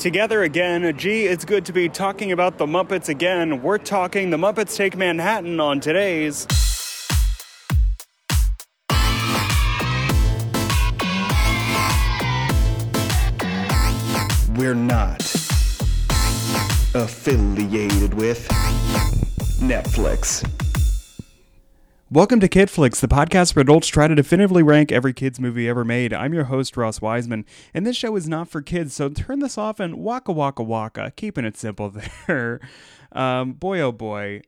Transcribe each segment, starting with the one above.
together again. Gee, it's good to be talking about the Muppets again. We're talking the Muppets Take Manhattan on today's. We're not affiliated with Netflix. Welcome to KidFlix, the podcast where adults try to definitively rank every kid's movie ever made. I'm your host, Ross Wiseman, and this show is not for kids, so turn this off and waka waka waka, keeping it simple there. Um, boy, oh boy,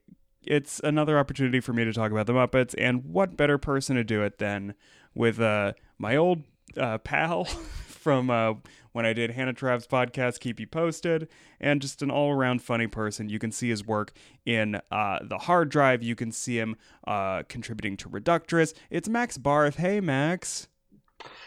it's another opportunity for me to talk about the Muppets, and what better person to do it than with uh, my old uh, pal from uh, when I did Hannah Trav's podcast, Keep You Posted, and just an all around funny person. You can see his work in uh, The Hard Drive. You can see him uh, contributing to Reductress. It's Max Barth. Hey, Max.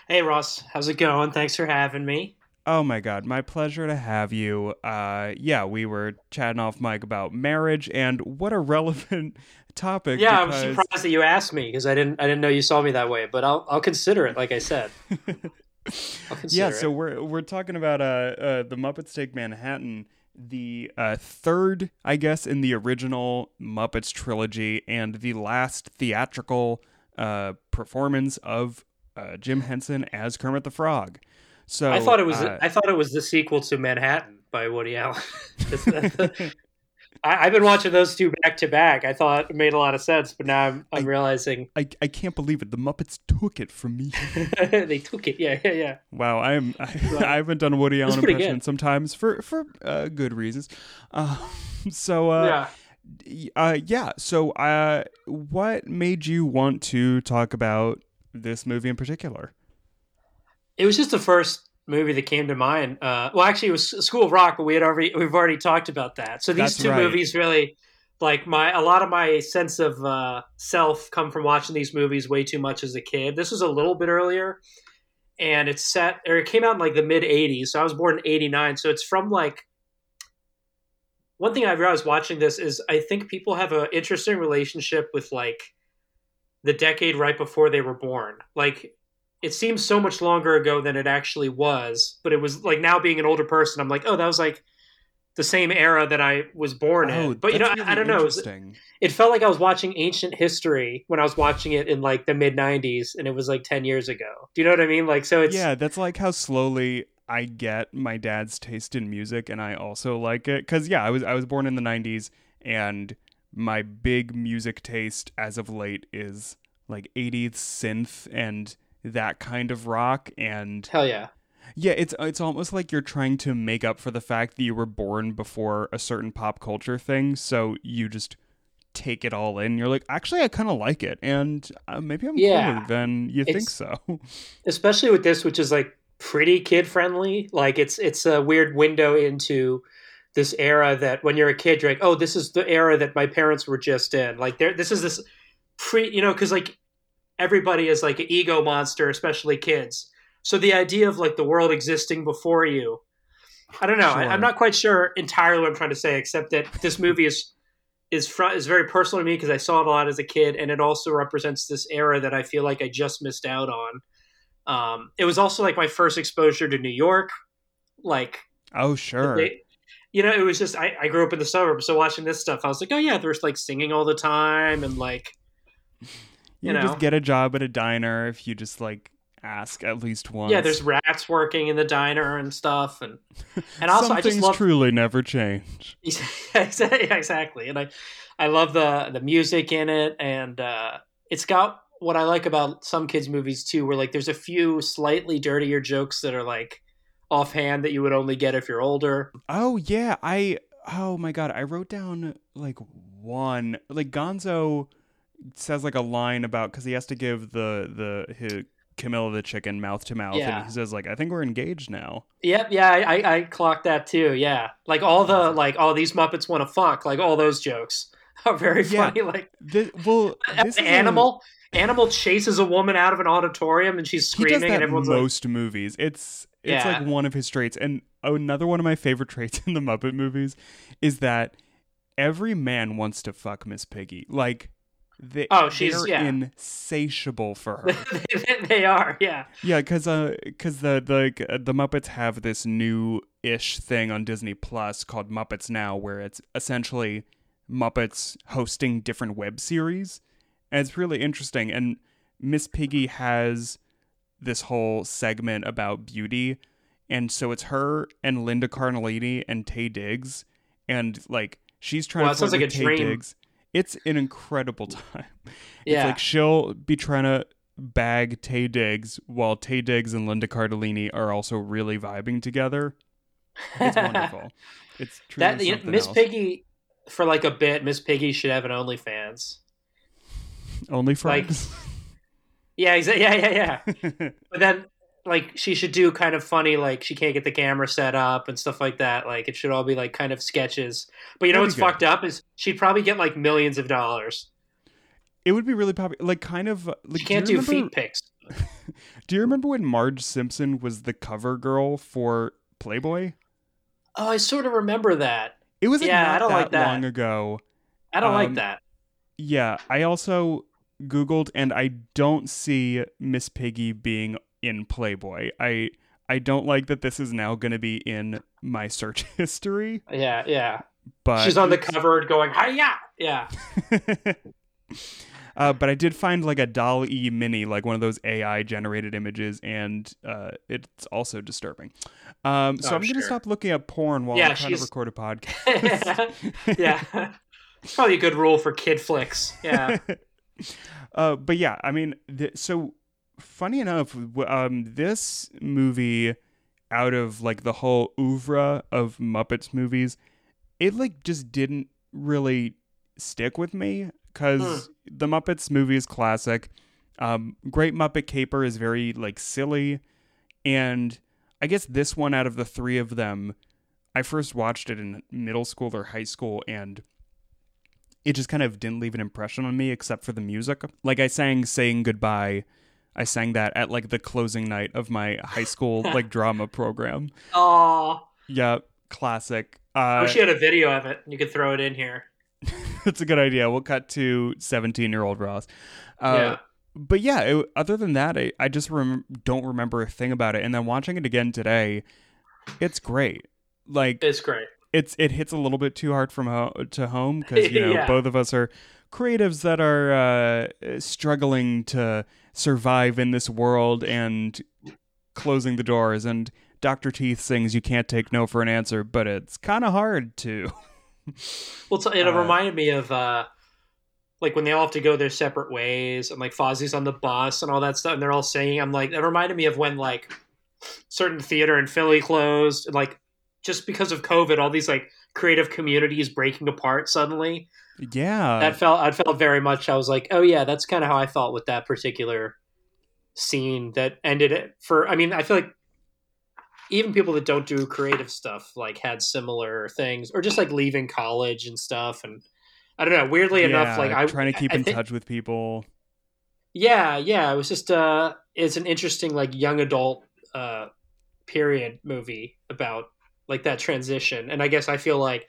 Hey, Ross. How's it going? Thanks for having me. Oh my god, my pleasure to have you. Uh, yeah, we were chatting off mic about marriage and what a relevant topic. Yeah, because... I'm surprised that you asked me because I didn't I didn't know you saw me that way, but I'll I'll consider it. Like I said. yeah, so we're we're talking about uh, uh the Muppets Take Manhattan, the uh, third, I guess, in the original Muppets trilogy, and the last theatrical uh performance of uh, Jim Henson as Kermit the Frog. So I thought it was uh, I thought it was the sequel to Manhattan by Woody Allen. I, have been watching those two back to back. I thought it made a lot of sense, but now I'm, I'm I, realizing I, I can't believe it. The Muppets took it from me. they took it. Yeah, yeah, yeah. Wow, I am. I, I haven't done Woody Allen impression sometimes for for uh, good reasons. Uh, so uh, yeah, uh, yeah. So uh, what made you want to talk about this movie in particular? It was just the first movie that came to mind. Uh, well, actually, it was School of Rock, but we had already we've already talked about that. So these That's two right. movies really, like my a lot of my sense of uh, self come from watching these movies way too much as a kid. This was a little bit earlier, and it's set or it came out in like the mid '80s. So I was born in '89, so it's from like. One thing I realized watching this is I think people have an interesting relationship with like the decade right before they were born. Like it seems so much longer ago than it actually was but it was like now being an older person i'm like oh that was like the same era that i was born oh, in but you know really I, I, don't know. It, it, felt like i was watching ancient history when i was watching it in like the mid 90s and it was like 10 years ago. Do you know what i mean? Like so it's yeah that's like how slowly i get my dad's taste in music and i also like it. Because yeah i was i was born in the 90s and my big music taste as of late is like 80s synth and that kind of rock and hell yeah. Yeah it's it's almost like you're trying to make up for the fact that you were born before a certain pop culture thing so you just take it all in. You're like actually i kind of like it and uh, maybe i'm yeah. cooler than you think so. Especially with this which is like pretty kid friendly like it's it's a weird window into this era that when you're a kid you're like oh this is the era that my parents were just in. Like there this is this pre you know because like everybody is like an ego monster, especially kids. So the idea of like the world existing before you, I don't know. Sure. I, am not quite sure entirely what I'm trying to say, except that this movie is is front is very personal to me because I saw it a lot as a kid, and it also represents this era that I feel like I just missed out on. Um, it was also like my first exposure to New York, like oh sure. They, you know, it was just I, I grew up in the suburbs, so watching this stuff, I was like, oh yeah, there's like singing all the time and like you, you know? just get a job at a diner if you just like ask at least once. Yeah, there's rats working in the diner and stuff, and and also I just love truly never change. exactly, and I I love the the music in it, and uh, it's got what I like about some kids movies too, where like there's a few slightly dirtier jokes that are like offhand that you would only get if you're older. Oh yeah, I oh my god, I wrote down like one like Gonzo says like a line about because he has to give the the his Camilla the chicken mouth to mouth, yeah. and he says like, "I think we're engaged now." Yep, yeah, I, I clocked that too. Yeah, like all the like, oh, these Muppets want to fuck, like all those jokes are very funny. Yeah. Like, the, well, this animal. A... Animal chases a woman out of an auditorium and she's screaming, he does that and everyone's most like, movies. It's it's yeah. like one of his traits, and another one of my favorite traits in the Muppet movies is that every man wants to fuck Miss Piggy. Like they, Oh, she's- they're yeah. insatiable for her. they are, yeah. yeah, because uh, cause the the uh, the Muppets have this new ish thing on Disney Plus called Muppets Now, where it's essentially Muppets hosting different web series, and it's really interesting. And Miss Piggy has this whole segment about beauty, and so it's her and Linda Cardellini and Taye Diggs, and like she's trying Wow, to sounds like a Tay dream. Diggs. It's an incredible time. It's Yeah. like she'll be trying to bag Taye Diggs while Taye Diggs and Linda Cardellini are also really vibing together. It's wonderful. It's true. that you know, Miss else. Piggy for like a bit, Miss Piggy should have an OnlyFans. Only like- friends. Yeah, exa- yeah, yeah, yeah. but then like she should do kind of funny like she can't get the camera set up and stuff like that. Like it should all be like kind of sketches. But you know That'd what's fucked up is she'd probably get like millions of dollars. it would be really popular. Like kind of. Like, She can't do, do remember, feet pics. Do you remember when Marge Simpson was the cover girl for Playboy? Oh, I sort of remember that. It was like, Yeah, not I don't that like that. long ago. I don't Um, like that. Yeah, I also googled and I don't see Miss Piggy being in Playboy. I I don't like that this is now going to be in my search history, Yeah, yeah. but She's on the cover going, "Hiya!" Yeah. uh, but I did find like a doll E mini, like one of those AI generated images, and uh, it's also disturbing. Um, so Oh, I'm going to stop looking at porn while Yeah, I'm trying to record a podcast. yeah. It's probably a good rule for kid flicks. Yeah. uh, but yeah, I mean, th- so funny enough, um, this movie, out of like the whole oeuvre of Muppets movies, it like just didn't really stick with me because the Muppets movie is classic. Um, Great Muppet Caper is very like silly, and I guess this one out of the three of them, I first watched it in middle school or high school, and it just kind of didn't leave an impression on me except for the music. Like I sang "Saying Goodbye," I sang that at like the closing night of my high school like drama program. Oh, Yeah, classic. I Uh, wish you had a video of it. You could throw it in here. that's a good idea. We'll cut to seventeen-year-old Ross. Uh, yeah. but yeah, it, other than that, I, I just rem- don't remember a thing about it. And then watching it again today, it's great. Like It's great. it's it hits a little bit too hard from ho- to home because you know Yeah. both of us are creatives that are uh, struggling to survive in this world and closing the doors. And Doctor Teeth sings, "You can't take no for an answer," but it's kind of hard to. Well, it Uh, reminded me of uh, like when they all have to go their separate ways, and like Fozzie's on the bus and all that stuff, and they're all singing. I'm like, that reminded me of when like certain theater in Philly closed, and like just because of COVID, all these like creative communities breaking apart suddenly. yeah, that felt I felt very much. I was like, oh yeah, that's kind of how I felt with that particular scene that ended it for. I mean, I feel like even people that don't do creative stuff like had similar things, or just like leaving college and stuff. And I don't know. Weirdly enough, like I'm trying to keep I in think- touch with people. Yeah, yeah. It was just uh, it's an interesting like young adult uh period movie about like that transition, and I guess I feel like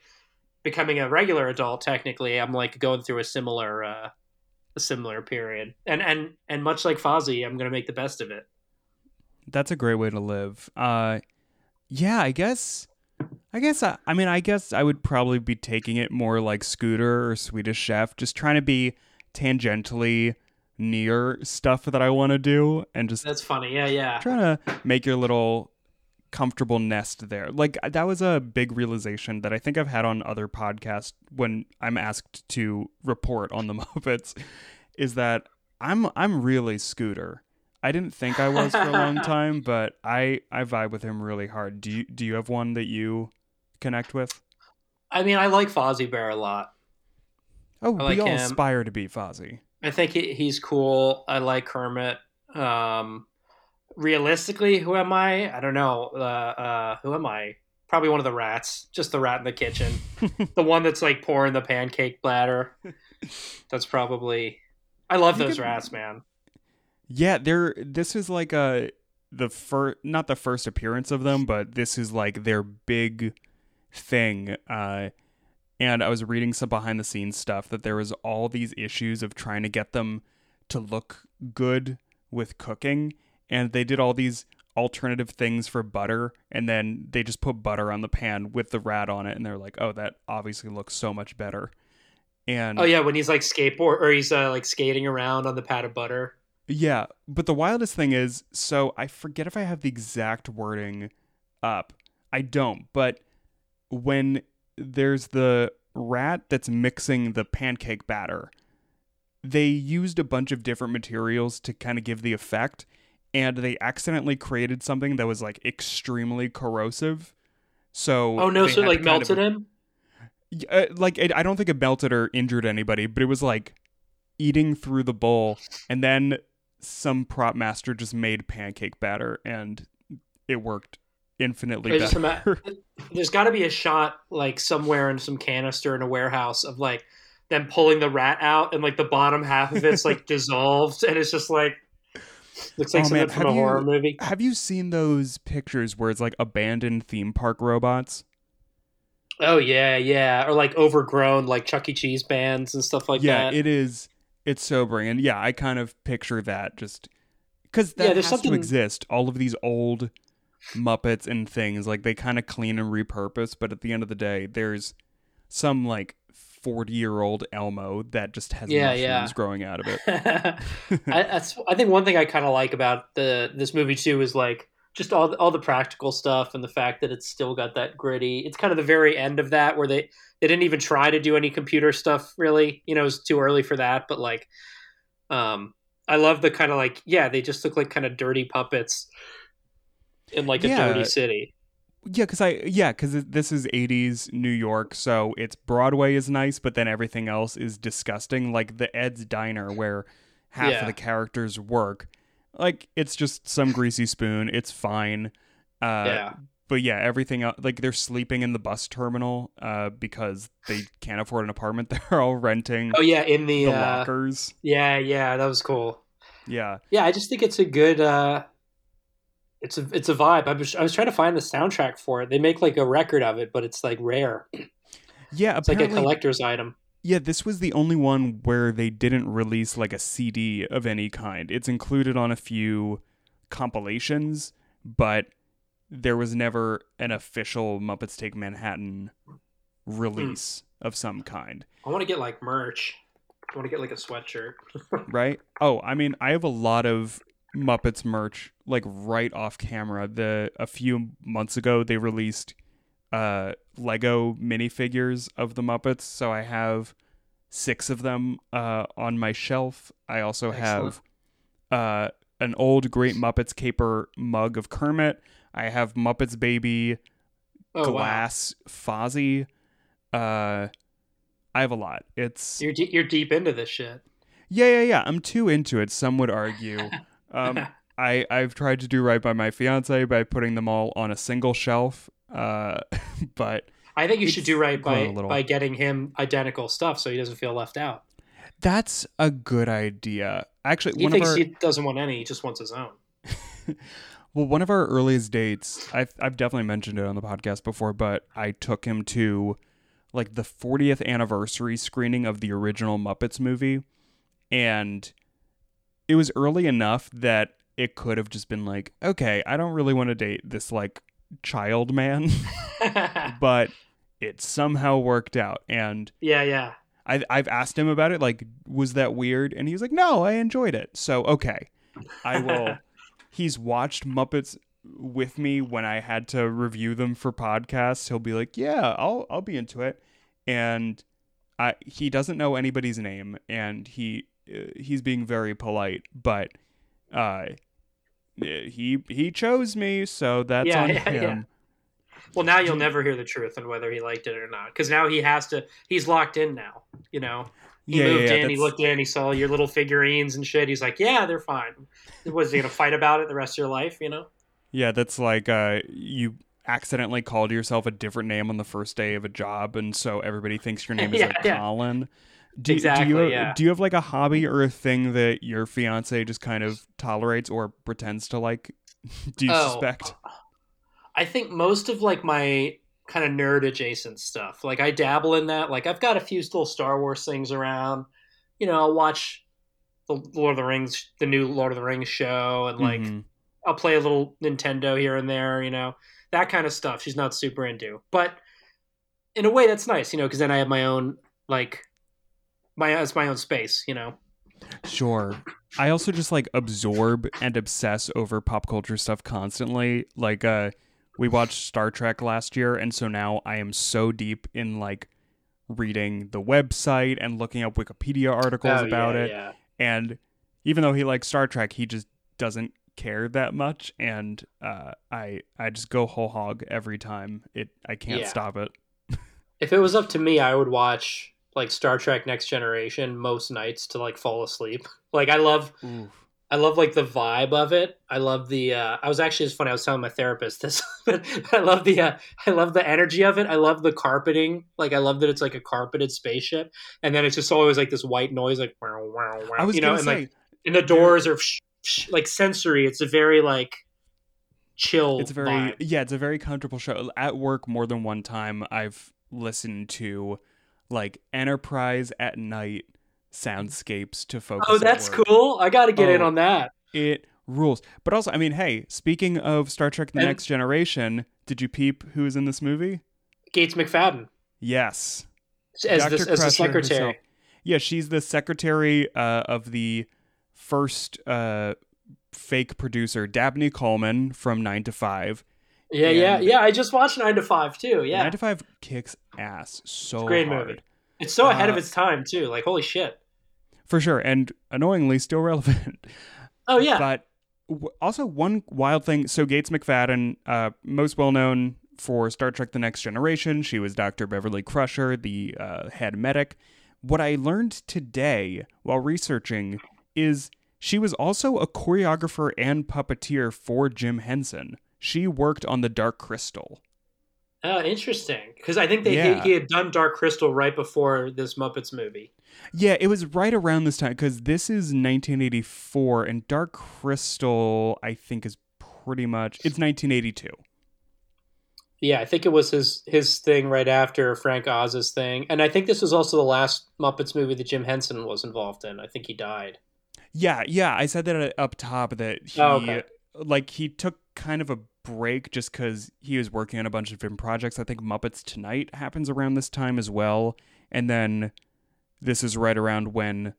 becoming a regular adult technically i'm like going through a similar uh a similar period and and and much like fozzie i'm gonna make the best of it That's a great way to live. Uh, yeah, I guess. I guess I, I mean I guess I would probably be taking it more like Scooter or Swedish Chef, just trying to be tangentially near stuff that I want to do, and just that's funny yeah yeah trying to make your little comfortable nest there. Like that was a big realization that I think I've had on other podcasts when I'm asked to report on the Muppets is that I'm I'm really Scooter. I didn't think I was for a long time, but I I vibe with him really hard. Do you do you have one that you connect with? i mean i like fozzie bear a lot Oh, I like we all him. aspire to be Fozzie. i think he, he's cool i like kermit um realistically who am i? I don't know. Uh uh who am i? Probably one of the rats. Just the rat in the kitchen. The one that's like pouring the pancake batter. That's probably i love You those could- rats man. Yeah, they're this is like a the first not the first appearance of them, but this is like their big thing. Uh and I was reading some behind the scenes stuff that there was all these issues of trying to get them to look good with cooking, and they did all these alternative things for butter and then they just put butter on the pan with the rat on it and they're like oh that obviously looks so much better. And oh yeah when he's like skateboard or he's uh, like skating around on the pat of butter. Yeah but the wildest thing is so i forget if i have the exact wording up. I don't but when there's the rat that's mixing the pancake batter they used a bunch of different materials to kind of give the effect and they accidentally created something that was like extremely corrosive. So oh no, so like melted of- him. uh, like it, I don't think it melted or injured anybody, but it was like eating through the bowl, and then some prop master just made pancake batter, and it worked infinitely better. ima- There's got to be a shot like somewhere in some canister in a warehouse of like them pulling the rat out and like the bottom half of it's like dissolved and it's just like looks like Oh, something man, from a have you- horror movie. Have you seen those pictures where it's like abandoned theme park robots? Oh yeah, yeah, or like overgrown like Chuck E. Cheese bands and stuff like yeah, that. Yeah, it is. It's sobering, and yeah, I kind of picture that just because that Yeah, there's has to something- exist. All of these old Muppets and things like they kind of clean and repurpose, but at the end of the day, there's some like forty year old Elmo that just has Yeah, mushrooms yeah. growing out of it. I, that's I think one thing I kind of like about the this movie too is like just all all the practical stuff and the fact that it's still got that gritty. It's kind of the very end of that where they they didn't even try to do any computer stuff really. You know, it was too early for that. But like, um, I love the kind of like yeah, they just look like kind of dirty puppets in like a Yeah. dirty city. Yeah, because I yeah, because this is '80s New York, so it's Broadway is nice, but then everything else is disgusting. Like the Ed's Diner, where half Yeah. of the characters work, like it's just some greasy spoon. It's fine. Uh, yeah, But yeah, everything else, like they're sleeping in the bus terminal uh, because they can't afford an apartment. They're all renting oh yeah, in the, the uh, lockers. yeah, yeah, that was cool. Yeah, Yeah, I just think it's a good. uh It's a it's a vibe. I was I was trying to find the soundtrack for it. They make like a record of it, but it's like rare. yeah. It's like a collector's item. Yeah, this was the only one where they didn't release like a CD of any kind. It's included on a few compilations, but there was never an official Muppets Take Manhattan release hmm. of some kind, I want to get like merch. I want to get like a sweatshirt. right? Oh, I mean, I have a lot of Muppets merch like right off camera. The a few months ago they released uh Lego minifigures of the Muppets, so I have six of them uh on my shelf. I also have uh an old Great Muppets caper mug of Kermit. I have Muppets Baby Oh glass Fozzie. Uh I have a lot. It's you're you're deep into this shit. yeah, yeah, yeah. I'm too into it. Some would argue. Um, I I've tried to do right by my fiance by putting them all on a single shelf. Uh, but I think you should do right by by getting him identical stuff so he doesn't feel left out. that's a good idea. Actually, He one of thinks our he doesn't want any; he just wants his own. well, one of our earliest dates. I've I've definitely mentioned it on the podcast before, but I took him to like the 40th anniversary screening of the original Muppets movie, and it was early enough that it could have just been like, okay, I don't really want to date this like child man. but it somehow worked out and yeah, yeah. I, i've asked him about it like was that weird? And he's like no i enjoyed it. So okay. I will he's watched muppets with me when i had to review them for podcasts. He'll be like yeah i'll i'll be into it. And I, he doesn't know anybody's name and he uh, he's being very polite but uh he he chose me so that's Yeah, on yeah, yeah. him Well, now you'll never hear the truth on whether he liked it or not, because now he has to. He's locked in now. You know, he Yeah, yeah, moved yeah, in, he looked in, he saw your little figurines and shit. He's like, "Yeah, they're fine." Was he gonna fight about it the rest of your life? You know? Yeah, that's like uh, you accidentally called yourself a different name on the first day of a job, and so everybody thinks your name is Yeah, like yeah. Colin. Do, Exactly, Do you, have, yeah. do you have like a hobby or a thing that your fiance just kind of tolerates or pretends to like? do you Oh. suspect? I think most of like my kind of nerd adjacent stuff. Like I dabble in that. Like I've got a few little Star Wars things around. You know, I'll watch the Lord of the Rings, the new Lord of the Rings show, and like Mhm. I'll play a little Nintendo here and there. You know, that kind of stuff. She's not super into, but in a way, that's nice. You know, because then I have my own like my it's my own space. You know. Sure. I also just like absorb and obsess over pop culture stuff constantly. Like uh we watched Star Trek last year and so now I am so deep in like reading the website and looking up Wikipedia articles Oh, about yeah, it. Yeah. And even though he likes Star Trek, he just doesn't care that much and uh I I just go whole hog every time. It I can't Yeah. stop it. If it was up to me, I would watch like Star Trek Next Generation most nights to like fall asleep. Like I love I love like the vibe of it. I love the uh I was actually it's funny, I was telling my therapist this, but I love the uh I love the energy of it. I love the carpeting. Like I love that it's like a carpeted spaceship. And then it's just always like this white noise like wow wow wow I was you know, and say like and the doors are sh- sh- like sensory. It's a very like chill it's very vibe. yeah it's a very comfortable show at work more than one time i've listened to like enterprise at night soundscapes to focus Oh, that's cool. I got to get in Oh. on that. it rules but also i mean hey speaking of star trek the And- next generation did you peep who is in this movie Gates McFadden yes as Dr. the, as the secretary. herself. yeah she's the secretary uh, of the first uh, fake producer dabney coleman from 9 to 5 Yeah, yeah, And- yeah. I just watched Nine to Five too. Yeah, 9 to 5 kicks ass so great hard. movie. it's so ahead of Uh, its time too. Like holy shit. for sure and annoyingly still relevant Oh yeah, but w- also one wild thing so gates mcfadden uh, most well known for star trek the next generation she was dr beverly crusher the uh, head medic what i learned today while researching is she was also a choreographer and puppeteer for jim henson she worked on the dark crystal oh interesting. Because I think they Yeah. he, he had done Dark Crystal right before this Muppets movie. Yeah, it was right around this time because this is 1984, and Dark Crystal, I think, is pretty much it's 1982. Yeah, I think it was his his thing right after Frank Oz's thing, and I think this was also the last Muppets movie that Jim Henson was involved in. I think he died. Yeah, yeah, I said that up top that he Oh, okay. like he took kind of a break just because he was working on a bunch of different projects. I think Muppets Tonight happens around this time as well, and then this is right around when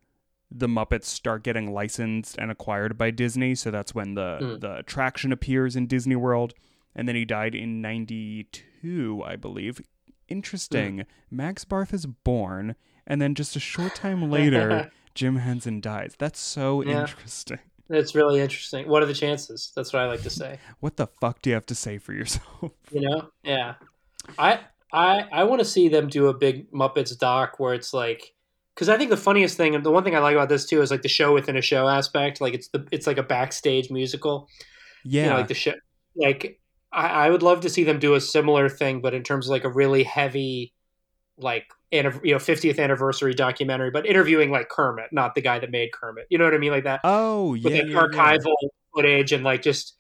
the Muppets start getting licensed and acquired by Disney. So that's when the Mm. the attraction appears in Disney World, and then he died in '92, I believe. Interesting. Max Barth is born, and then just a short time later, Jim Henson dies. That's so Yeah. interesting. That's really interesting. What are the chances? That's what I like to say. What the fuck do you have to say for yourself? You know? Yeah. I I I want to see them do a big Muppets doc where it's like because I think the funniest thing and the one thing I like about this too is like the show within a show aspect. Like it's the it's like a backstage musical. yeah. You know, like the show like I, I would love to see them do a similar thing, but in terms of like a really heavy like anniv- you know 50th anniversary documentary, but interviewing like Kermit, not the guy that made Kermit. You know what I mean? Like that oh, with yeah. like yeah, yeah. archival footage and like just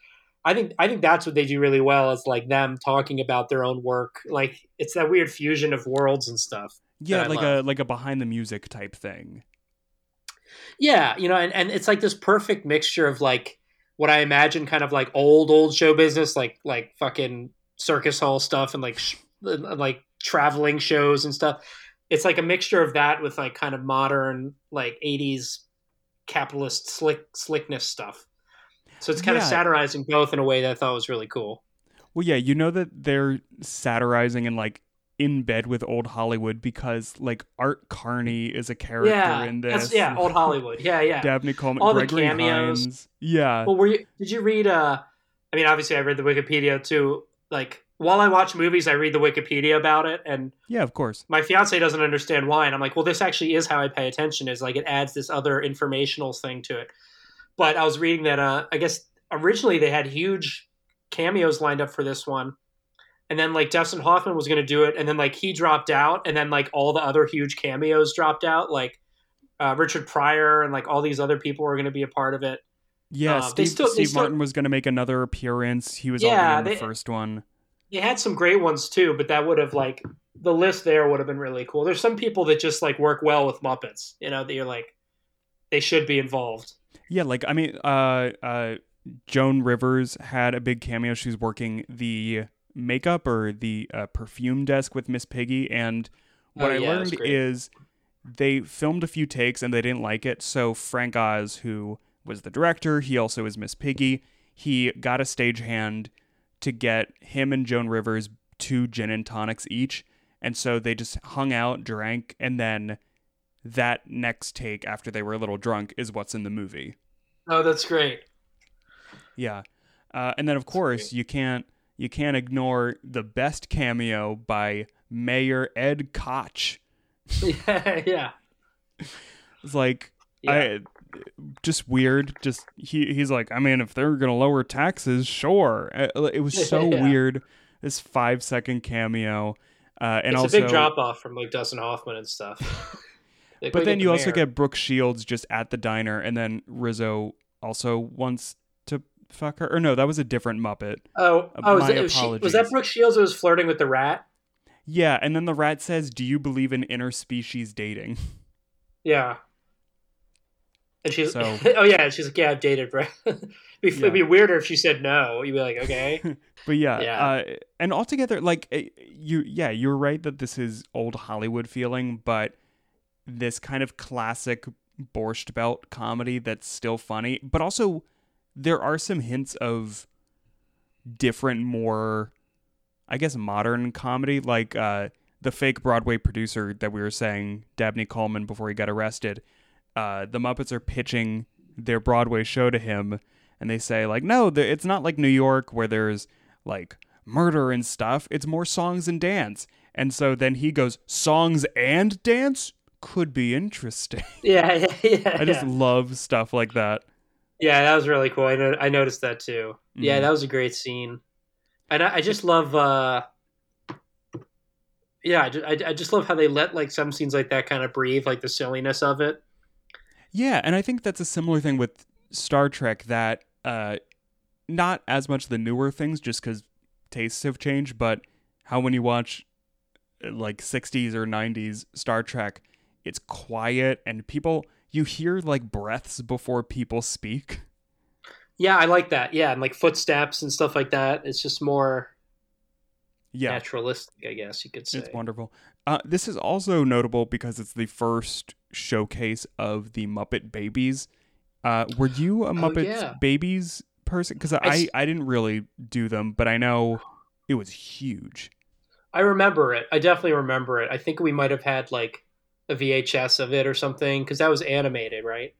I think I think that's what they do really well is like them talking about their own work. Like it's that weird fusion of worlds and stuff. Yeah, like love. a like a behind the music type thing. Yeah, you know, and, and it's like this perfect mixture of like what I imagine kind of like old old show business, like like fucking circus hall stuff and like sh- like traveling shows and stuff. It's like a mixture of that with like kind of modern like '80s capitalist slick slickness stuff. So it's kind of satirizing both in a way that I thought was really cool. Well, yeah, you know that they're satirizing and like in bed with old Hollywood because like Art Carney is a character yeah, in this. yeah, old Hollywood. Yeah, yeah. Dabney Coleman, All the cameos. Hines. Yeah. Well, were you? Did you read? Uh, I mean, obviously, I read the Wikipedia too. Like while I watch movies, I read the Wikipedia about it, and yeah, of course. my fiance doesn't understand why. And I'm like, well, this actually is how I pay attention. Is like it adds this other informational thing to it. But I was reading that. Uh, I guess originally they had huge cameos lined up for this one. And then like Dustin Hoffman was going to do it, and then like he dropped out, and then like all the other huge cameos dropped out, like uh, Richard Pryor and like all these other people were going to be a part of it. Yeah, Uh, they Steve, still- Steve still- Martin was going to make another appearance. He was Yeah, already in the they- first one. They had some great ones too, but that would have like the list there would have been really cool. There's some people that just like work well with Muppets, you know, that you're like they should be involved. Yeah, like I mean, uh, uh, Joan Rivers had a big cameo. She was working the makeup or the uh, perfume desk with Miss Piggy, and what Oh, I yeah, was learned is they filmed a few takes and they didn't like it. So Frank Oz, who was the director, he also is Miss Piggy. He got a stagehand to get him and Joan Rivers two gin and tonics each, and so they just hung out, drank, and then that next take after they were a little drunk is what's in the movie. Oh, that's great. Yeah, uh, and then of course you can't you can't ignore the best cameo by Mayor Ed Koch. yeah, yeah. It's like Yeah. I just weird. Just he he's like, I mean, if they're gonna lower taxes, sure. Uh, It was so Yeah. weird. This five second cameo, uh, and it's also a big drop off from like Dustin Hoffman and stuff. But then you also get Brooke Shields just at the diner, and then Rizzo also wants to fuck her. Or no, that was a different Muppet. oh uh, oh was, it, was, she, was that Brooke Shields who was flirting with the rat? Yeah, and then the rat says, "Do you believe in interspecies dating?" Yeah. And she's So- oh yeah, she's like yeah I've dated Brett. it'd, be, Yeah. it'd be weirder if she said no. You'd be like okay. But yeah, Yeah. Uh, and altogether, like eh, you, yeah, you're right that this is old Hollywood feeling, but this kind of classic Borscht Belt comedy that's still funny, but also there are some hints of different, more, I guess, modern comedy, like uh, the fake Broadway producer that we were saying, Dabney Coleman, before he got arrested. Uh, the Muppets are pitching their Broadway show to him, and they say like, no, it's not like New York where there's like murder and stuff. It's more songs and dance. And so then he goes, songs and dance could be interesting. yeah yeah yeah. I just yeah. love stuff like that. Yeah, that was really cool. I, no- I noticed that too. Yeah, Mhm. that was a great scene. And I, I just love, uh, yeah, I, I just love how they let like some scenes like that kind of breathe, like the silliness of it. Yeah, and I think that's a similar thing with Star Trek that uh not as much the newer things just cuz tastes have changed, but how when you watch uh, like 60s or 90s Star Trek, it's quiet and people you hear like breaths before people speak. Yeah, I like that. Yeah, and like footsteps and stuff like that. It's just more Yeah. naturalistic, I guess you could say. It's wonderful. Uh, this is also notable because it's the first showcase of the Muppet Babies. Uh, were you a Muppet Oh, yeah. Babies person? Because I I didn't really do them, but I know it was huge. I remember it. I definitely remember it. I think we might have had like a VHS of it or something because that was animated, right?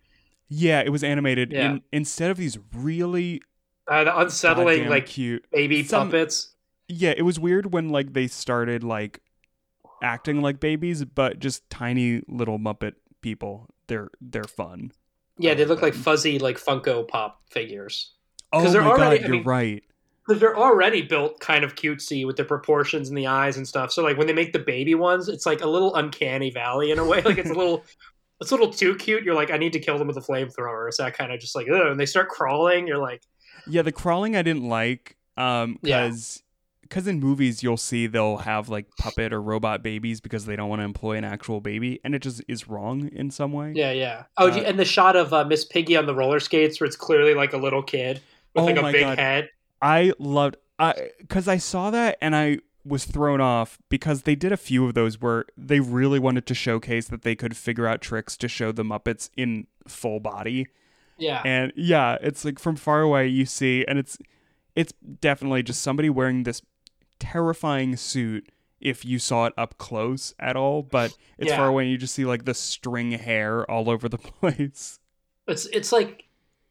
Yeah, it was animated. Yeah. In, instead of these really Uh, the unsettling like cute. baby some- puppets. Yeah, it was weird when like they started like acting like babies, but just tiny little Muppet people. They're they're fun. Yeah, they look like fuzzy like Funko Pop figures. Oh 'Cause my they're already- god, you're mean- right. Because they're already built kind of cutesy with the proportions and the eyes and stuff. So like when they make the baby ones, it's like a little uncanny valley in a way. Like it's a little, it's a little too cute. You're like, I need to kill them with a flamethrower. It's that kind of just like, ugh. And they start crawling. You're like, Yeah, the crawling I didn't like um Yeah. Cuz in movies you'll see they'll have like puppet or robot babies because they don't want to employ an actual baby and it just is wrong in some way. yeah, yeah. Oh, Uh, and the shot of uh, Miss Piggy on the roller skates where it's clearly like a little kid with Oh like a my big God. head. I loved I cuz I saw that and I was thrown off because they did a few of those where they really wanted to showcase that they could figure out tricks to show the Muppets in full body. Yeah. And yeah, it's like from far away you see and it's it's definitely just somebody wearing this terrifying suit if you saw it up close at all, but it's Yeah. far away and you just see like the string hair all over the place. It's it's like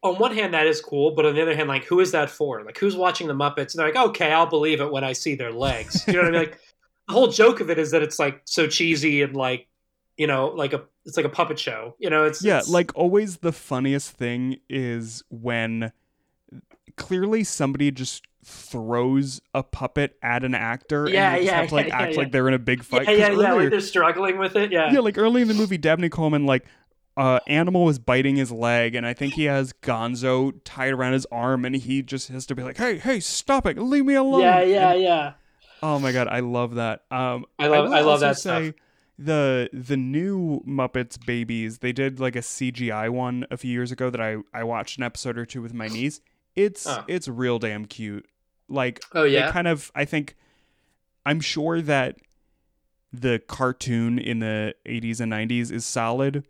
on one hand that is cool, but on the other hand, like who is that for? Like who's watching the Muppets? And they're like, okay, I'll believe it when I see their legs. You know what I mean? Like the whole joke of it is that it's like so cheesy and like you know like a it's like a puppet show. You know, it's Yeah, it's- like always the funniest thing is when clearly somebody just throws a puppet at an actor Yeah, and yeah, have to like yeah, act yeah, like they're in a big fight. Yeah, yeah. earlier- Like they're struggling with it. Yeah, yeah, like early in the movie, Dabney Coleman like uh animal was biting his leg and I think he has Gonzo tied around his arm and he just has to be like, Hey, hey, stop it, leave me alone. yeah, yeah, And, yeah. Oh my god, I love that. Um, I love will I, love that say stuff. the the new Muppets Babies. They did like a CGI one a few years ago that I I watched an episode or two with my niece. It's Oh. it's real damn cute. Like Oh they yeah. kind of I think I'm sure that the cartoon in the 80s and 90s is solid.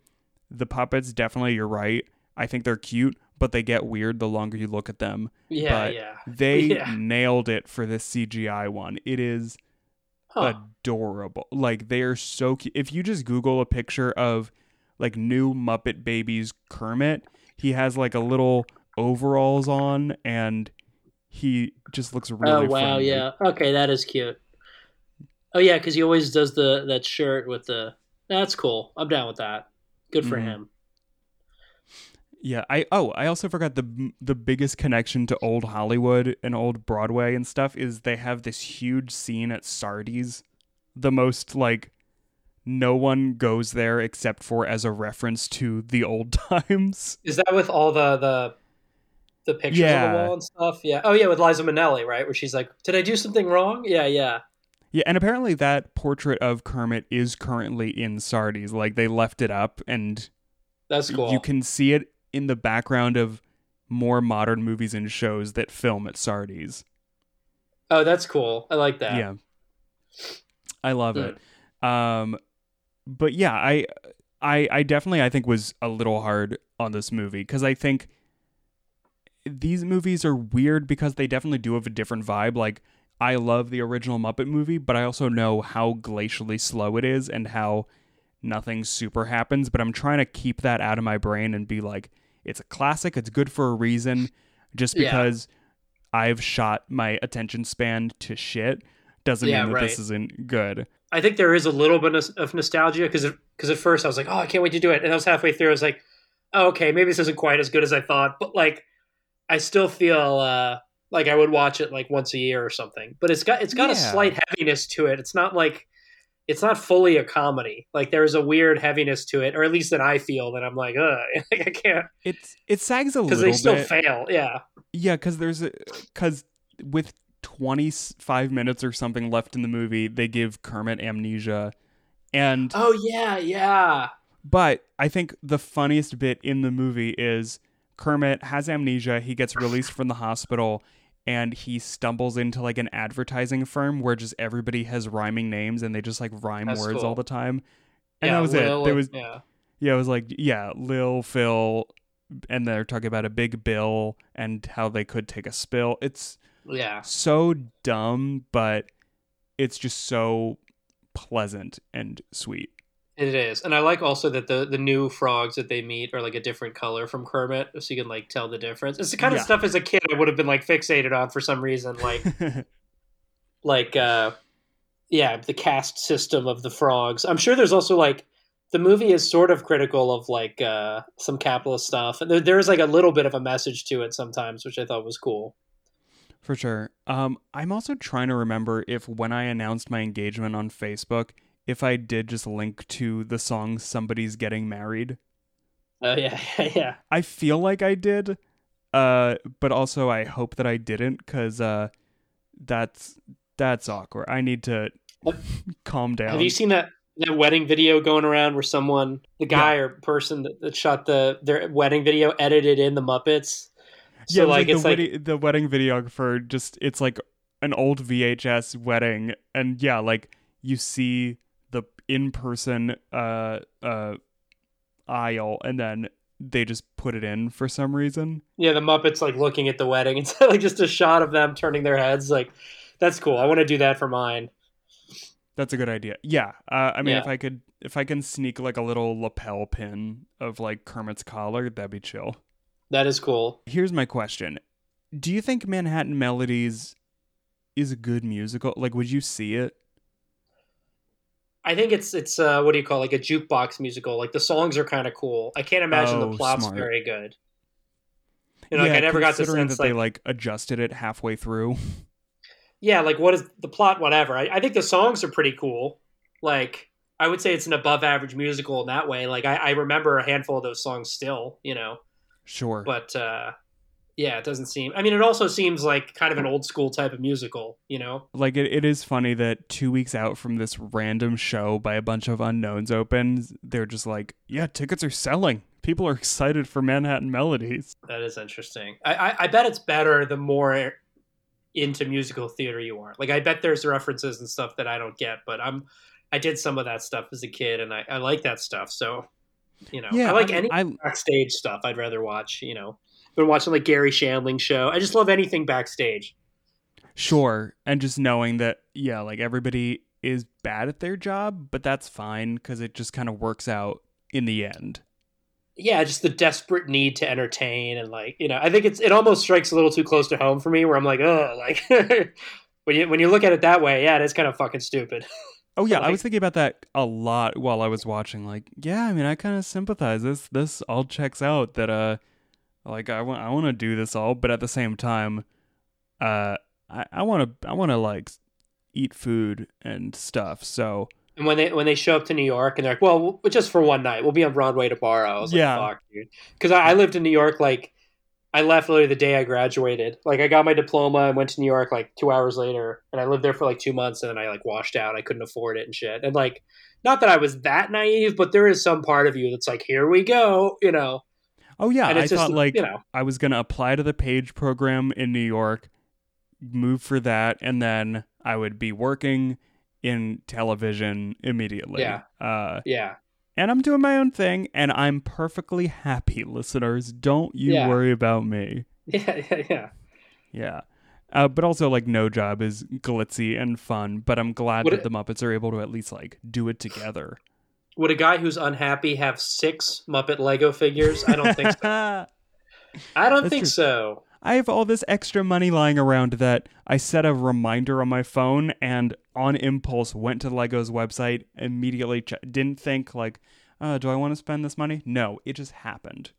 The puppets definitely you're right. I think they're cute, but they get weird the longer you look at them. Yeah, but yeah. They Yeah. nailed it for this CGI one. It is Huh. adorable. Like they are so cute. If you just Google a picture of like new Muppet Babies Kermit, he has like a little overalls on and he just looks really oh wow, friendly. yeah. Okay, that is cute. Oh yeah, because he always does the that shirt with the. That's cool. I'm down with that. Good for Mhm. him. Yeah, I oh, I also forgot the the biggest connection to old Hollywood and old Broadway and stuff is they have this huge scene at Sardi's, the most like no one goes there except for as a reference to the old times. Is that with all the the the pictures on Yeah. the wall and stuff? Yeah. Oh yeah, with Liza Minnelli, right? Where she's like, "Did I do something wrong?" Yeah, yeah. Yeah, and apparently that portrait of Kermit is currently in Sardi's. Like they left it up and That's cool. you can see it in the background of more modern movies and shows that film at Sardi's. oh, that's cool. I like that. Yeah. I love Mm. it. Um but yeah, I I I definitely I think was a little hard on this movie cuz I think these movies are weird because they definitely do have a different vibe like I love the original Muppet movie, but I also know how glacially slow it is and how nothing super happens, but I'm trying to keep that out of my brain and be like it's a classic, it's good for a reason just Yeah. because I've shot my attention span to shit doesn't Yeah, mean that this isn't good. I think there is a little bit of- of nostalgia because because at first I was like, oh, I can't wait to do it, and I was halfway through, I was like, oh, okay, maybe this isn't quite as good as I thought, but like, I still feel uh, like I would watch it like once a year or something. But it's got it's got a slight heaviness to it. It's not like it's not fully a comedy. Like there is a weird heaviness to it, or at least that I feel that I'm like, ugh, like I can't It's it sags a little because they still bit. fail. Yeah, yeah, because there's a because with 25 minutes or something left in the movie, they give Kermit amnesia, and oh yeah, yeah, But I think the funniest bit in the movie is Kermit has amnesia. He gets released from the hospital and he stumbles into like an advertising firm where just everybody has rhyming names and they just like rhyme That's words cool. all the time. And yeah. that was Lil, it. There was yeah. yeah, it was like yeah, Lil Phil and they're talking about a big bill and how they could take a spill. It's Yeah, so dumb, but it's just so pleasant and sweet. It is, and I like also that the the new frogs that they meet are like a different color from Kermit, so you can like tell the difference. It's the kind of stuff as a kid I would have been like fixated on for some reason, like like uh, yeah, the caste system of the frogs. I'm sure there's also like the movie is sort of critical of like uh, some capitalist stuff, and there, there's like a little bit of a message to it sometimes, which I thought was cool. For sure. Um, I'm also trying to remember if when I announced my engagement on Facebook, if I did just link to the song "Somebody's Getting Married." Oh yeah, yeah, yeah. I feel like I did, uh, but also I hope that I didn't, cause uh, that's that's awkward. I need to calm down. Have you seen that that wedding video going around where someone, the guy or person that, that shot the their wedding video, edited in the Muppets? yeah, So was like, like, it's the, like wedding, the wedding videographer just it's like an old VHS wedding, and yeah, like you see in person uh uh aisle, and then they just put it in for some reason. yeah, the Muppets like looking at the wedding. It's like just a shot of them turning their heads. Like that's cool. I want to do that for mine. That's a good idea. Yeah, uh, I mean, Yeah. if I could, if I can sneak like a little lapel pin of like Kermit's collar, that'd be chill. That is cool. Here's my question: Do you think Manhattan Melodies is a good musical? Like, would you see it? I think it's it's uh, what do you call it? like a jukebox musical? Like the songs are kind of cool. I can't imagine Oh, the plot's smart. very good. You know, like I never got the sense that like they like adjusted it halfway through. yeah, like what is the plot? Whatever. I, I think the songs are pretty cool. Like I would say it's an above average musical in that way. Like I, I remember a handful of those songs still, you know. Sure. But uh, Yeah, it doesn't seem. I mean, it also seems like kind of an old school type of musical, you know? Like it, it is funny that two weeks out from this random show by a bunch of unknowns opens, they're just like, yeah, tickets are selling. People are excited for Manhattan Melodies. That is interesting. I, I, I bet it's better the more into musical theater you are. Like I bet there's references and stuff that I don't get, but I'm I did some of that stuff as a kid and I, I like that stuff. So you know, Yeah, I like I mean, any I- backstage stuff. I'd rather watch. You know, been watching like Garry Shandling show. I just love anything backstage. Sure. And just knowing that, yeah, like everybody is bad at their job, but that's fine because it just kind of works out in the end. Yeah, just the desperate need to entertain and like you know, I think it's it almost strikes a little too close to home for me. Where I'm like, oh, like when you when you look at it that way, yeah, it is kind of fucking stupid. Oh yeah, I was thinking about that a lot while I was watching. Like, yeah, I mean, I kind of sympathize. This this all checks out. That uh, like I want I want to do this all, but at the same time, uh, I I want to I want to like eat food and stuff. So And when they when they show up to New York and they're like, well, just for one night, we'll be on Broadway tomorrow. I was like, Yeah. fuck, dude, because I, I lived in New York like I left literally the day I graduated. Like I got my diploma and went to New York like two hours later, and I lived there for like two months, and then I like washed out. I couldn't afford it and shit. And like, not that I was that naive, but there is some part of you that's like, here we go, you know. Oh yeah, I just thought like you know, I was gonna apply to the Page program in New York, move for that, and then I would be working in television immediately. Yeah. Uh, yeah, and I'm doing my own thing, and I'm perfectly happy, listeners. Don't you Yeah. worry about me. yeah, yeah, yeah. Yeah. Uh, but also, like, no job is glitzy and fun. But I'm glad that it- the Muppets are able to at least like do it together. Would a guy who's unhappy have six Muppet Lego figures? I don't think so. I don't That's think true. so. I have all this extra money lying around that I set a reminder on my phone and on impulse went to Lego's website, immediately che- didn't think like, uh, do I want to spend this money? No, it just happened.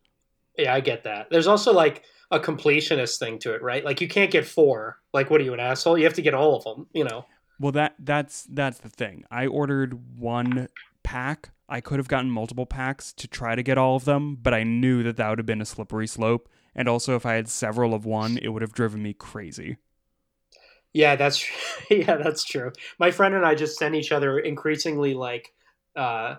Yeah, I get that. There's also like a completionist thing to it, right? Like you can't get four. Like, what are you, an asshole? You have to get all of them. You know? Well, that that's that's the thing. I ordered one pack. I could have gotten multiple packs to try to get all of them, but I knew that that would have been a slippery slope. And also, if I had several of one, it would have driven me crazy. Yeah, that's yeah, that's true. My friend and I just send each other increasingly like uh,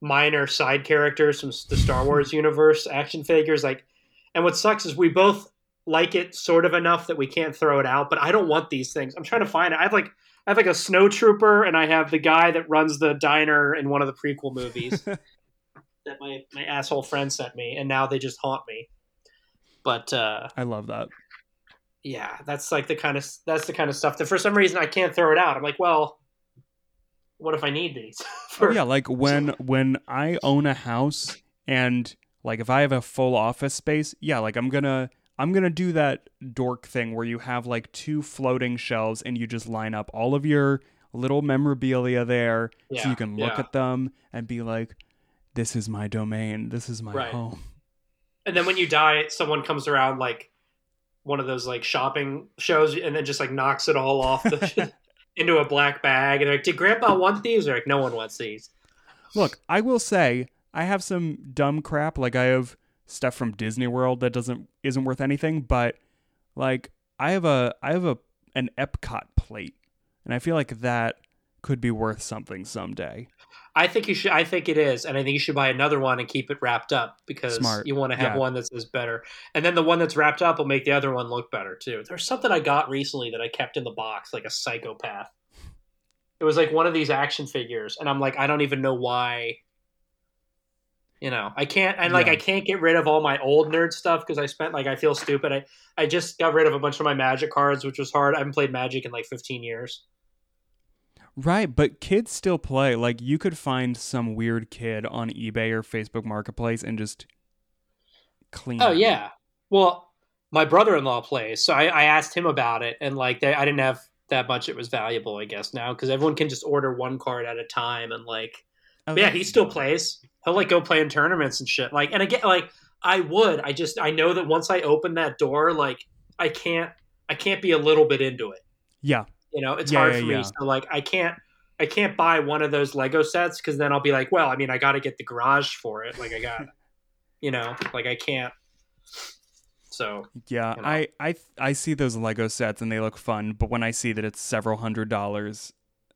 minor side characters from the Star Wars universe action figures. Like, and what sucks is we both like it sort of enough that we can't throw it out. But I don't want these things. I'm trying to find it. I have like I have like a snow trooper, and I have the guy that runs the diner in one of the prequel movies that my my asshole friend sent me, and now they just haunt me. But uh, I love that. yeah, that's like the kind of that's the kind of stuff that for some reason I can't throw it out. I'm like, well, what if I need these? Oh, yeah, like when when I own a house and like if I have a full office space, yeah, like I'm gonna I'm gonna do that dork thing where you have like two floating shelves and you just line up all of your little memorabilia there so you can look yeah. at them and be like, This is my domain, this is my Right. home. And then when you die, someone comes around like one of those like shopping shows, and then just like knocks it all off the, into a black bag. And they're like, "Did Grandpa want these?" They're like, "No one wants these." Look, I will say I have some dumb crap. Like I have stuff from Disney World that doesn't isn't worth anything, but like I have a I have a an Epcot plate, and I feel like that could be worth something someday. I think you should. I think it is, and I think you should buy another one and keep it wrapped up because Smart. you want to have Yeah. one that says better, and then the one that's wrapped up will make the other one look better too. There's something I got recently that I kept in the box like a psychopath. It was like one of these action figures, and I'm like, I don't even know why. You know, I can't, and like, Yeah. I can't get rid of all my old nerd stuff because I spent like, I feel stupid. I, I just got rid of a bunch of my Magic cards, which was hard. I haven't played Magic in like 15 years. Right, but kids still play. Like you could find some weird kid on eBay or Facebook Marketplace and just clean. Oh yeah. Well, my brother-in-law plays, so I, I asked him about it, and like they, I didn't have that much. It was valuable, I guess, now because everyone can just order one card at a time, and like, Oh, yeah, he still plays. He'll like go play in tournaments and shit. Like, and again, like I would, I just I know that once I open that door, like I can't, I can't be a little bit into it. Yeah, You know, it's Yeah, hard yeah, for me. So like, I can't. I can't buy one of those Lego sets because then I'll be like, well, I mean, I got to get the garage for it. Like, I got, you know, like I can't. So Yeah, you know. I, I I see those Lego sets and they look fun, but when I see that it's several hundred dollars,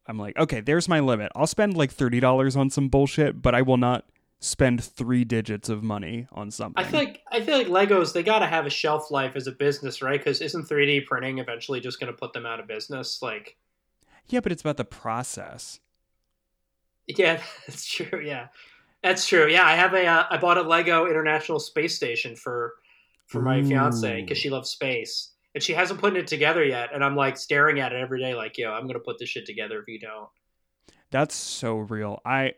I'm like, okay, there's my limit. I'll spend like thirty dollars on some bullshit, but I will not spend three digits of money on something. I feel like I feel like Legos they got to have a shelf life as a business, right? Because isn't 3D printing eventually just going to put them out of business? Like, yeah, but it's about the process. yeah, that's true. Yeah, that's true. Yeah, I have a uh, I bought a Lego International Space Station for for my fiance because she loves space and she hasn't put it together yet. And I'm like staring at it every day, like, yo, I'm gonna put this shit together if you don't. That's so real. I,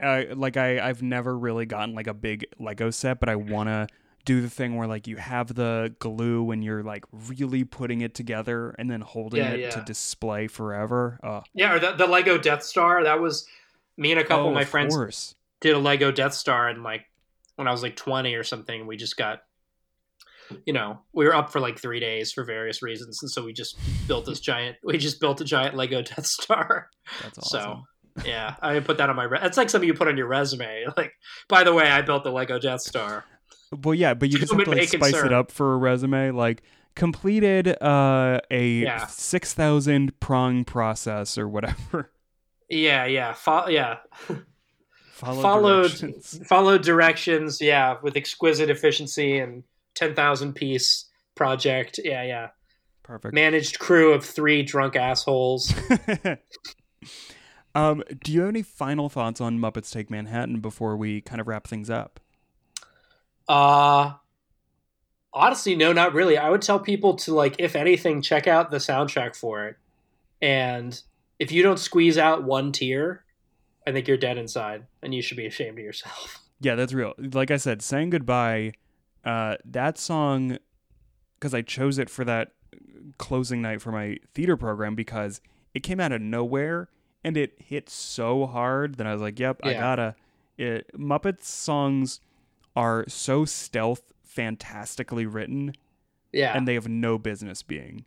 I like I I've never really gotten like a big Lego set, but I want to do the thing where like you have the glue and you're like really putting it together and then holding Yeah, it to display forever. Uh, Yeah, or the, the Lego Death Star. That was me and a couple oh, of my of friends course. did a Lego Death Star and like when I was like 20 or something, we just got you know, we were up for like 3 days for various reasons and so we just built this giant we just built a giant Lego Death Star. That's So, awesome. Yeah, I put that on my re- That's like something you put on your resume. Like, by the way, I built the Lego Death Star. Well, yeah, but you just have to like spice concern. it up for a resume. Like completed uh, a Yeah. six thousand prong process or whatever. Yeah, yeah. Fo- yeah. Follow Followed directions. followed directions, yeah, with exquisite efficiency and 10,000 piece project. Yeah, yeah. Perfect. Managed crew of 3 drunk assholes. um, do you have any final thoughts on Muppets Take Manhattan before we kind of wrap things up? Uh honestly, no, not really. I would tell people to like, if anything, check out the soundtrack for it. And if you don't squeeze out one tear, I think you're dead inside, and you should be ashamed of yourself. Yeah, that's real. Like I said, saying goodbye. Uh, that song, because I chose it for that closing night for my theater program because it came out of nowhere and it hit so hard that I was like, "Yep, I gotta." It, Muppets songs are so stealth, fantastically written, Yeah, and they have no business being.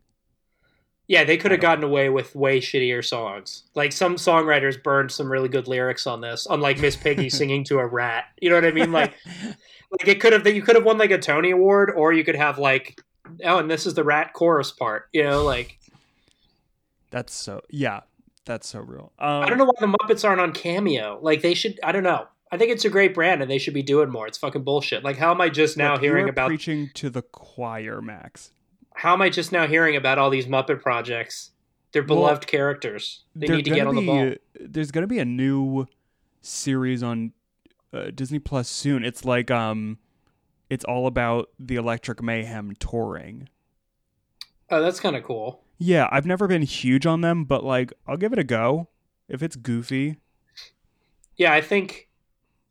yeah, they could have gotten away with way shittier songs. Like some songwriters burned some really good lyrics on this, unlike Miss Piggy singing to a rat. You know what I mean? Like, like it could have that you could have won like a Tony Award, or you could have like, oh, and this is the rat chorus part. You know, like that's so yeah, that's so real. Um, I don't know why the Muppets aren't on Cameo. Like they should. I don't know. I think it's a great brand, and they should be doing more. It's fucking bullshit. Like how am I just now hearing about? preaching to the choir, Max. How am I just now hearing about all these Muppet projects? They're Well, beloved characters. They need to get on the ball. There's gonna be a new series on uh, Disney Plus soon. It's like um, it's all about the Electric Mayhem touring. Oh, that's kind of cool. Yeah, I've never been huge on them, but like I'll give it a go if it's goofy. Yeah, I think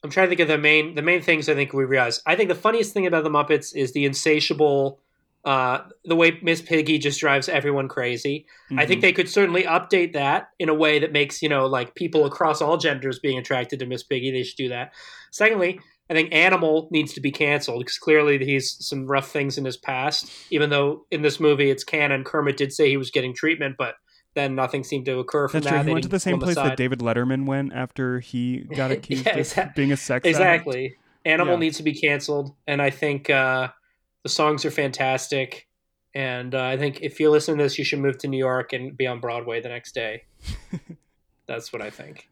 I'm trying to think of the main the main things I think we realize. I think the funniest thing about the Muppets is the insatiable uh the way Miss Piggy just drives everyone crazy. I think Mhm. they could certainly update that in a way that makes, you know, like people across all genders being attracted to Miss Piggy. They should do that. Secondly, I think Animal needs to be canceled because clearly he's some rough things in his past. Even though in this movie it's canon, Kermit did say he was getting treatment, but then nothing seemed to occur from that's that. true. He They went to the same place that. David Letterman went after he got Yeah, accused of being a sex addict. Exactly. Animal Yeah. needs to be canceled, and I think uh, the songs are fantastic. And uh, I think if you listen to this, you should move to New York and be on Broadway the next day. That's what I think.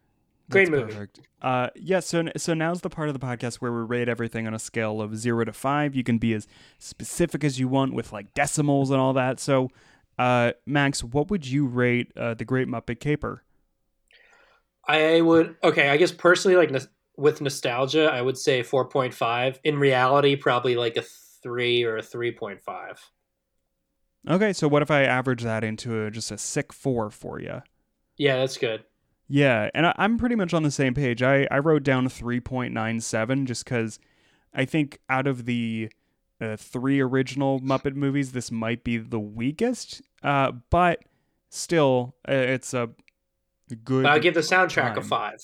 Great That's movie. Perfect. Uh, yeah. So so now's the part of the podcast where we rate everything on a scale of zero to five. You can be as specific as you want with like decimals and all that. So, uh, Max, what would you rate uh, the Great Muppet Caper? I would okay. I guess personally, like with nostalgia, I would say four point five. In reality, probably like a three or a three point five. Okay, so what if I average that into a, just a sick four for you? Yeah, that's good. Yeah, and I, I'm pretty much on the same page. I, I wrote down 3.97 just because I think out of the uh, three original Muppet movies, this might be the weakest. Uh, but still, uh, it's a good. I'll give the soundtrack a time. five.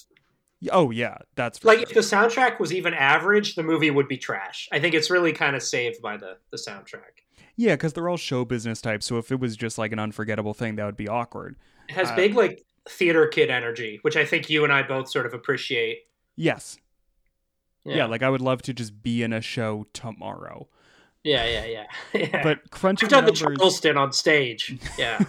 oh yeah, that's for Like sure. if the soundtrack was even average, the movie would be trash. I think it's really kind of saved by the the soundtrack. yeah, because they're all show business types. So if it was just like an unforgettable thing, that would be awkward. It has Uh, big like theater kid energy, which I think you and I both sort of appreciate. Yes, yeah. like I would love to just be in a show tomorrow. Yeah, yeah, yeah. yeah. But crunching I've done the the numbers, Charleston on stage. Yeah.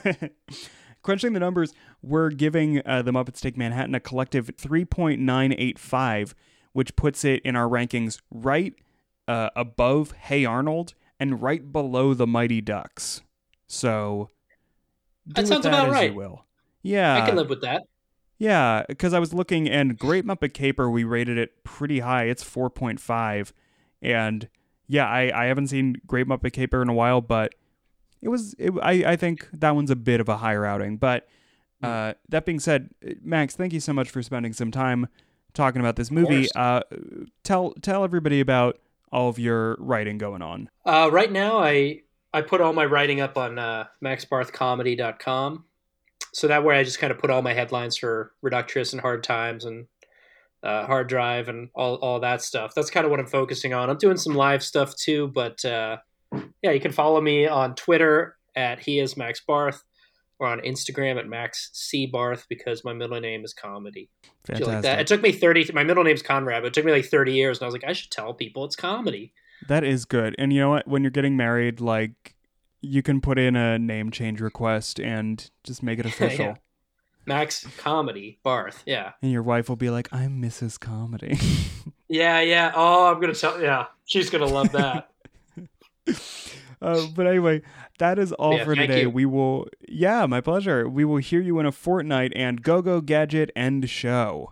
crunching the numbers, we're giving uh, the Muppets Take Manhattan a collective 3.985, which puts it in our rankings right uh, above Hey Arnold and right below the Mighty Ducks. So do That sounds that about as right. You will. Yeah, I can live with that. Yeah, because I was looking, and Great Muppet Caper, we rated it pretty high. It's 4.5. And yeah, I, I haven't seen Great Muppet Caper in a while, but it was, it, I, I think that one's a bit of a higher outing. But uh, that being said, Max, thank you so much for spending some time talking about this movie. Uh, tell, tell everybody about all of your writing going on. Uh, right now, I I put all my writing up on uh, maxbarthcomedy.com. So that way, I just kind of put all my headlines for Reductress and Hard Times and uh, Hard Drive and all, all that stuff. That's kind of what I'm focusing on. I'm doing some live stuff too, but uh, yeah, you can follow me on Twitter at he is Max Barth or on Instagram at Max C Barth because my middle name is comedy. Fantastic. like that? It took me 30, my middle name's Conrad, but it took me like 30 years. And I was like, I should tell people it's comedy. That is good. And you know what? When you're getting married, like you can put in a name change request and just make it official. Yeah. Max Comedy Barth. Yeah. And your wife will be like, I'm Mrs. Comedy. Yeah, yeah. Oh, I'm gonna tell. Yeah, she's gonna love that. uh, but anyway, that is all Yeah, for today. you. We will, yeah, my pleasure. We will hear you in a fortnight and go go gadget end show.